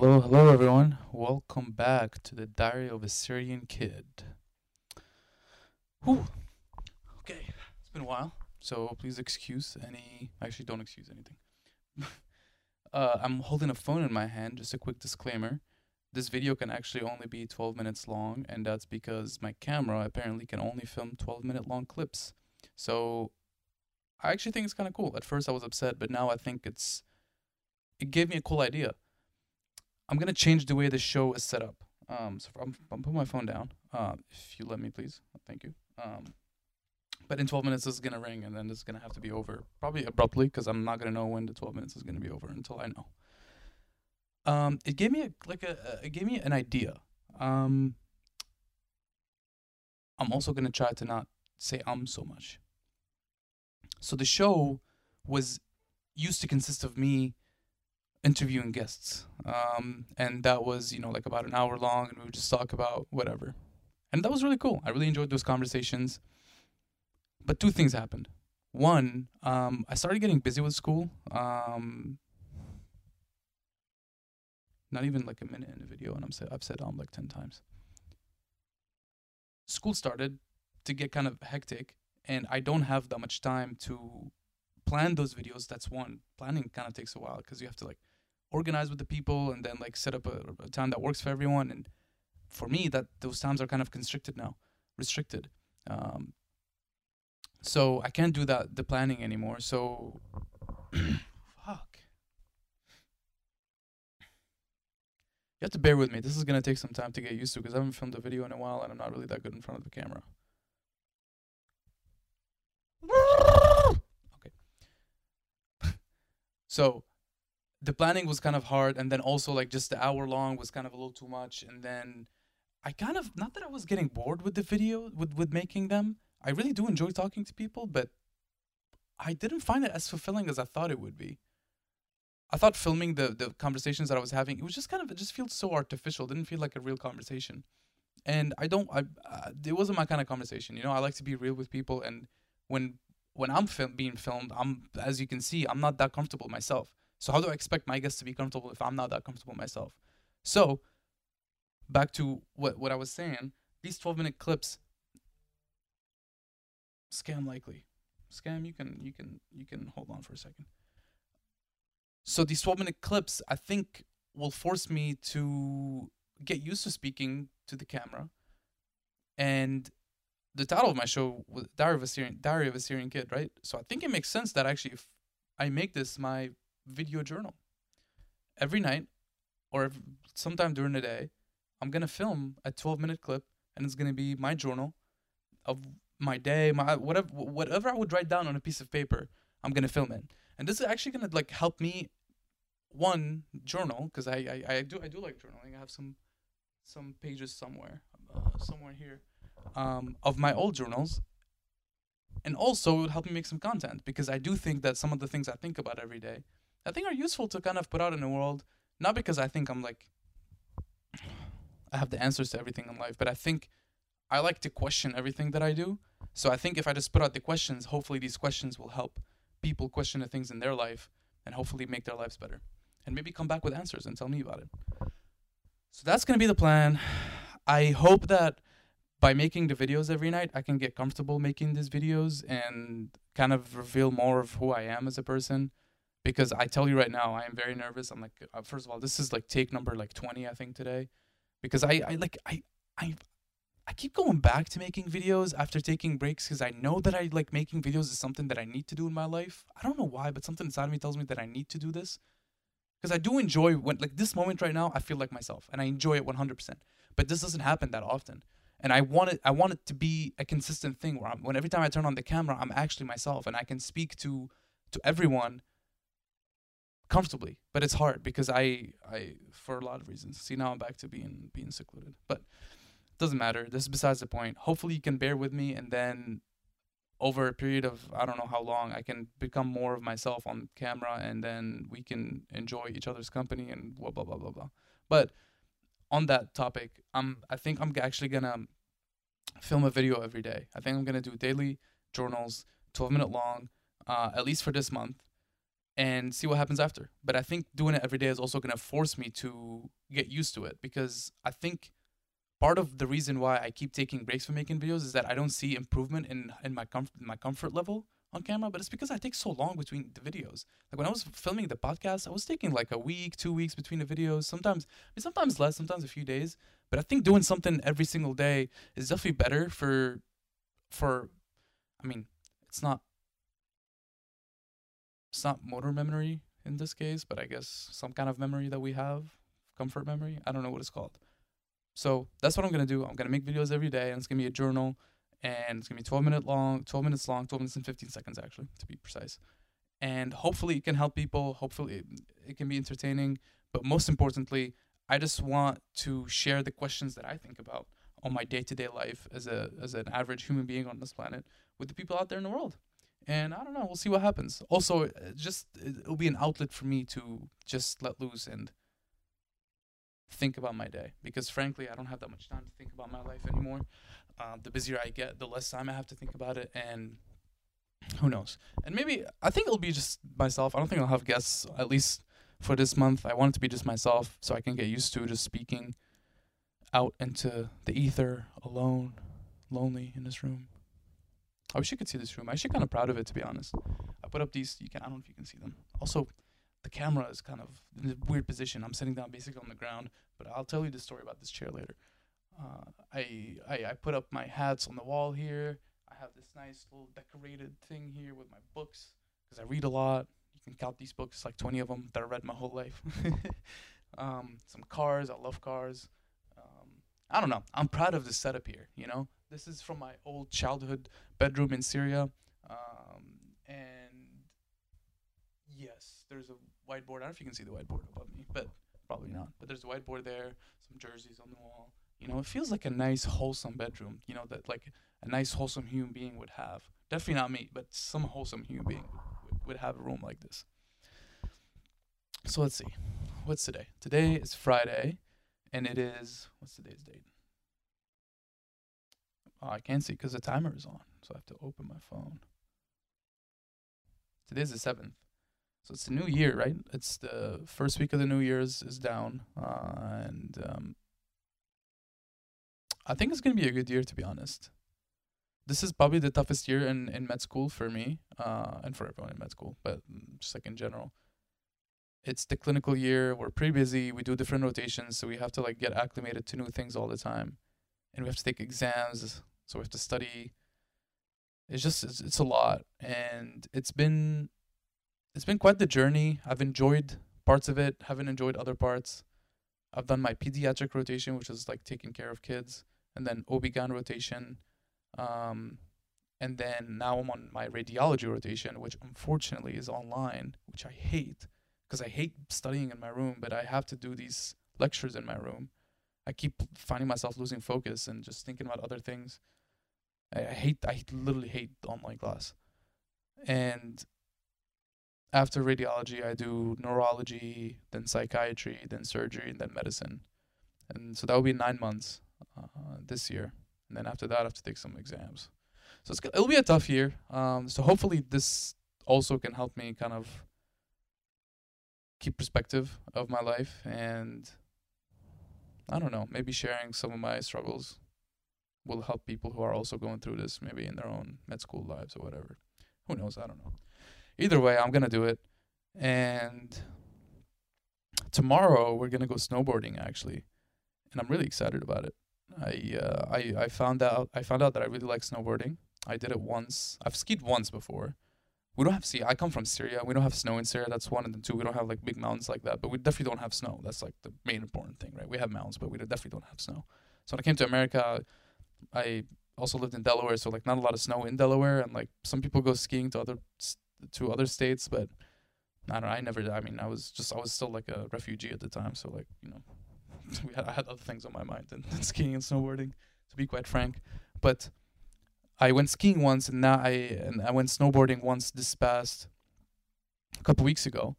Hello, hello, everyone. Welcome back to the Diary of a Syrian Kid. Whew. Okay, it's been a while, so please excuse any. Actually, don't excuse anything. uh, I'm holding a phone in my hand. Just a quick disclaimer: this video can actually only be 12 minutes long, and that's because my camera apparently can only film 12 minute long clips. So, I actually think it's kind of cool. At first, I was upset, but now I think it's. It gave me a cool idea I'm gonna change the way the show is set up. Um, so I'm, I'm putting my phone down. Uh, if you let me, please. Thank you. Um, but in 12 minutes, this is gonna ring, and then it's gonna have to be over probably abruptly because I'm not gonna know when the 12 minutes is gonna be over until I know. Um, it gave me a, like a, a it gave me an idea. Um, I'm also gonna try to not say um so much. So the show was used to consist of me interviewing guests. Um, and that was, you know, like about an hour long, and we would just talk about whatever. And that was really cool. I really enjoyed those conversations. But two things happened. One, um, I started getting busy with school. Um, not even like a minute in a video, and I'm sa- I've said um like ten times. School started to get kind of hectic, and I don't have that much time to plan those videos. That's one. Planning kind of takes a while because you have to like organize with the people and then like set up a, a time that works for everyone. And for me, that those times are kind of constricted now, restricted. Um, so I can't do that the planning anymore. So fuck. You have to bear with me. This is gonna take some time to get used to because I haven't filmed a video in a while and I'm not really that good in front of the camera. Okay. so the planning was kind of hard and then also like just the hour long was kind of a little too much and then i kind of not that i was getting bored with the video with with making them i really do enjoy talking to people but i didn't find it as fulfilling as i thought it would be. I thought filming the the conversations that i was having it was just kind of it just feels so artificial it didn't feel like a real conversation. And i don't i uh, it wasn't my kind of conversation you know i like to be real with people and when when i'm being filmed i'm as you can see i'm not that comfortable myself so how do I expect my guests to be comfortable if I'm not that comfortable myself? So back to what what I was saying, these 12 minute clips scam likely. Scam you can you can you can hold on for a second. So these 12 minute clips I think will force me to get used to speaking to the camera. And the title of my show was Diary of a Syrian Diary of a Syrian Kid, right? So I think it makes sense that actually if I make this my video journal. Every night or sometime during the day, I'm to film a 12 minute clip and it's to be my journal of my day, my whatever whatever I would write down on a piece of paper, I'm to film it. And this is actually to like help me one journal because I, I I do I do like journaling. I have some some pages somewhere uh, somewhere here um, of my old journals and also it would help me make some content because I do think that some of the things I think about every day I think are useful to kind of put out in the world. Not because I think I'm like I have the answers to everything in life, but I think I like to question everything that I do. So I think if I just put out the questions, hopefully these questions will help people question the things in their life and hopefully make their lives better. And maybe come back with answers and tell me about it. So that's to be the plan. I hope that by making the videos every night, I can get comfortable making these videos and kind of reveal more of who I am as a person because I tell you right now, I am very nervous. I'm like, uh, first of all, this is like take number like 20, I think today, because I, I like, I, I, I keep going back to making videos after taking breaks because I know that I like making videos is something that I need to do in my life. I don't know why, but something inside of me tells me that I need to do this because I do enjoy when like this moment right now. I feel like myself and I enjoy it 100%. But this doesn't happen that often, and I want it. I want it to be a consistent thing where I'm, when every time I turn on the camera, I'm actually myself and I can speak to to everyone comfortably but it's hard because i i for a lot of reasons. See now i'm back to being being secluded but it doesn't matter. This is besides the point. Hopefully you can bear with me and then over a period of i don't know how long i can become more of myself on camera and then we can enjoy each other's company and blah blah blah blah blah. But on that topic I'm i think i'm actually gonna film a video every day. I think i'm gonna do daily journals 12 minute long uh, at least for this month and see what happens after. But I think doing it every day is also going to force me to get used to it because I think part of the reason why I keep taking breaks from making videos is that I don't see improvement in in my comfort my comfort level on camera, but it's because I take so long between the videos. Like when I was filming the podcast, I was taking like a week, two weeks between the videos. Sometimes, I mean, sometimes less, sometimes a few days. But I think doing something every single day is definitely better for, for, I mean, it's not, it's not motor memory in this case, but I guess some kind of memory that we have, comfort memory. I don't know what it's called. So that's what I'm gonna do. I'm gonna make videos every day, and it's gonna be a journal and it's gonna be 12 minute long 12 minutes long 12 minutes and 15 seconds actually to be precise and hopefully it can help people hopefully it, it can be entertaining but most importantly i just want to share the questions that i think about on my day-to-day life as a as an average human being on this planet with the people out there in the world and i don't know we'll see what happens also uh, just it'll be an outlet for me to just let loose and think about my day because frankly i don't have that much time to think about my life anymore um, the busier I get, the less time I have to think about it, and who knows? And maybe I think it'll be just myself. I don't think I'll have guests at least for this month. I want it to be just myself, so I can get used to just speaking out into the ether alone, lonely in this room. I wish you could see this room. I'm actually kind of proud of it, to be honest. I put up these. You can. I don't know if you can see them. Also, the camera is kind of in a weird position. I'm sitting down basically on the ground, but I'll tell you the story about this chair later. Uh, I, I I put up my hats on the wall here. I have this nice little decorated thing here with my books because I read a lot. You can count these books, like 20 of them that I read my whole life. um, some cars. I love cars. Um, I don't know. I'm proud of this setup here. You know, this is from my old childhood bedroom in Syria. Um, and yes, there's a whiteboard. I don't know if you can see the whiteboard above me, but probably not. But there's a whiteboard there. Some jerseys on the wall. You know, it feels like a nice, wholesome bedroom. You know that like a nice, wholesome human being would have. Definitely not me, but some wholesome human being would, would have a room like this. So let's see. What's today? Today is Friday, and it is what's today's date? Oh, I can't see because the timer is on, so I have to open my phone. Today's the seventh, so it's the new year, right? It's the first week of the new year is, down, uh, and um, I think it's gonna be a good year to be honest. This is probably the toughest year in, in med school for me, uh, and for everyone in med school, but just like in general. It's the clinical year. We're pretty busy. We do different rotations, so we have to like get acclimated to new things all the time, and we have to take exams. So we have to study. It's just it's, it's a lot, and it's been it's been quite the journey. I've enjoyed parts of it. Haven't enjoyed other parts. I've done my pediatric rotation, which is like taking care of kids and then OB-GYN rotation. Um, and then now I'm on my radiology rotation, which unfortunately is online, which I hate because I hate studying in my room, but I have to do these lectures in my room. I keep finding myself losing focus and just thinking about other things. I, I hate, I literally hate online class. And after radiology, I do neurology, then psychiatry, then surgery, and then medicine. And so that will be nine months uh, this year, and then after that, I have to take some exams. So it's it'll be a tough year. Um, so hopefully this also can help me kind of keep perspective of my life and I don't know, maybe sharing some of my struggles will help people who are also going through this, maybe in their own med school lives or whatever. Who knows? I don't know. Either way, I'm gonna do it. And tomorrow we're gonna go snowboarding actually, and I'm really excited about it. I uh, I I found out I found out that I really like snowboarding. I did it once. I've skied once before. We don't have see. I come from Syria. We don't have snow in Syria. That's one and then two. We don't have like big mountains like that. But we definitely don't have snow. That's like the main important thing, right? We have mountains, but we definitely don't have snow. So when I came to America, I also lived in Delaware, so like not a lot of snow in Delaware, and like some people go skiing to other to other states, but I don't. Know, I never. I mean, I was just I was still like a refugee at the time, so like you know we had I had other things on my mind than, than skiing and snowboarding, to be quite frank. But I went skiing once, and now I and I went snowboarding once this past a couple weeks ago,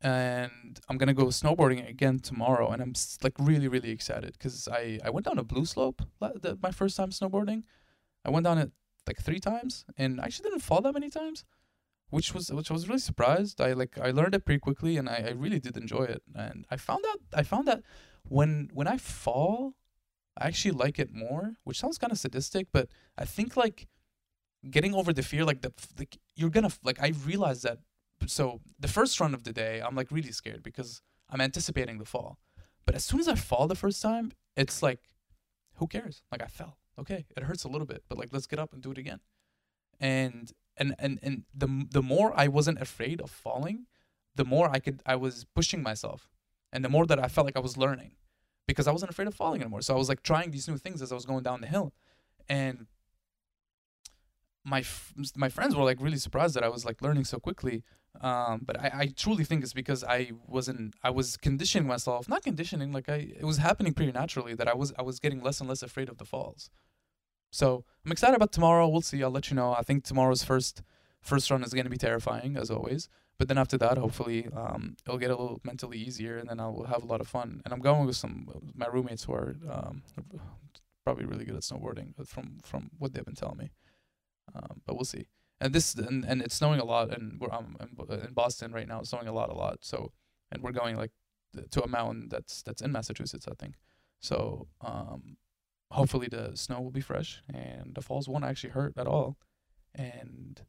and I'm gonna go snowboarding again tomorrow, and I'm like really really excited because I I went down a blue slope the, my first time snowboarding. I went down it like three times, and I actually didn't fall that many times, which was which I was really surprised. I like I learned it pretty quickly, and I, I really did enjoy it. And I found out I found that when when I fall, I actually like it more, which sounds kind of sadistic, but I think like getting over the fear, like the like you're gonna like I realized that. So the first run of the day, I'm like really scared because I'm anticipating the fall. But as soon as I fall the first time, it's like, who cares? Like I fell. Okay, it hurts a little bit, but like let's get up and do it again. And and and and the the more I wasn't afraid of falling, the more I could I was pushing myself, and the more that I felt like I was learning, because I wasn't afraid of falling anymore. So I was like trying these new things as I was going down the hill, and my f- my friends were like really surprised that I was like learning so quickly. Um, but I, I truly think it's because I wasn't I was conditioning myself, not conditioning, like I it was happening pretty naturally that I was I was getting less and less afraid of the falls. So I'm excited about tomorrow. We'll see. I'll let you know. I think tomorrow's first first run is going to be terrifying as always. But then after that, hopefully, um, it'll get a little mentally easier, and then I'll have a lot of fun. And I'm going with some my roommates who are um, probably really good at snowboarding from from what they've been telling me. Um, but we'll see. And this and, and it's snowing a lot, and we're um, in Boston right now. It's snowing a lot, a lot. So and we're going like to a mountain that's that's in Massachusetts, I think. So um, hopefully the snow will be fresh and the falls won't actually hurt at all, and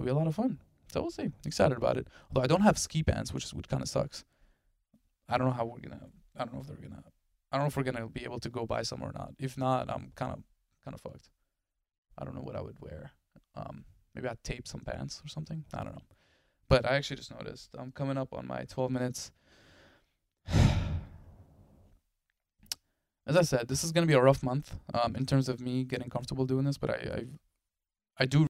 it'll be a lot of fun. So we'll see. Excited about it. Although I don't have ski pants, which is which kind of sucks. I don't know how we're gonna. I don't know if they're gonna. I don't know if we're gonna be able to go buy some or not. If not, I'm kind of kind of fucked. I don't know what I would wear. Um, maybe I'd tape some pants or something. I don't know. But I actually just noticed I'm coming up on my 12 minutes. As I said, this is gonna be a rough month um, in terms of me getting comfortable doing this, but I I, I do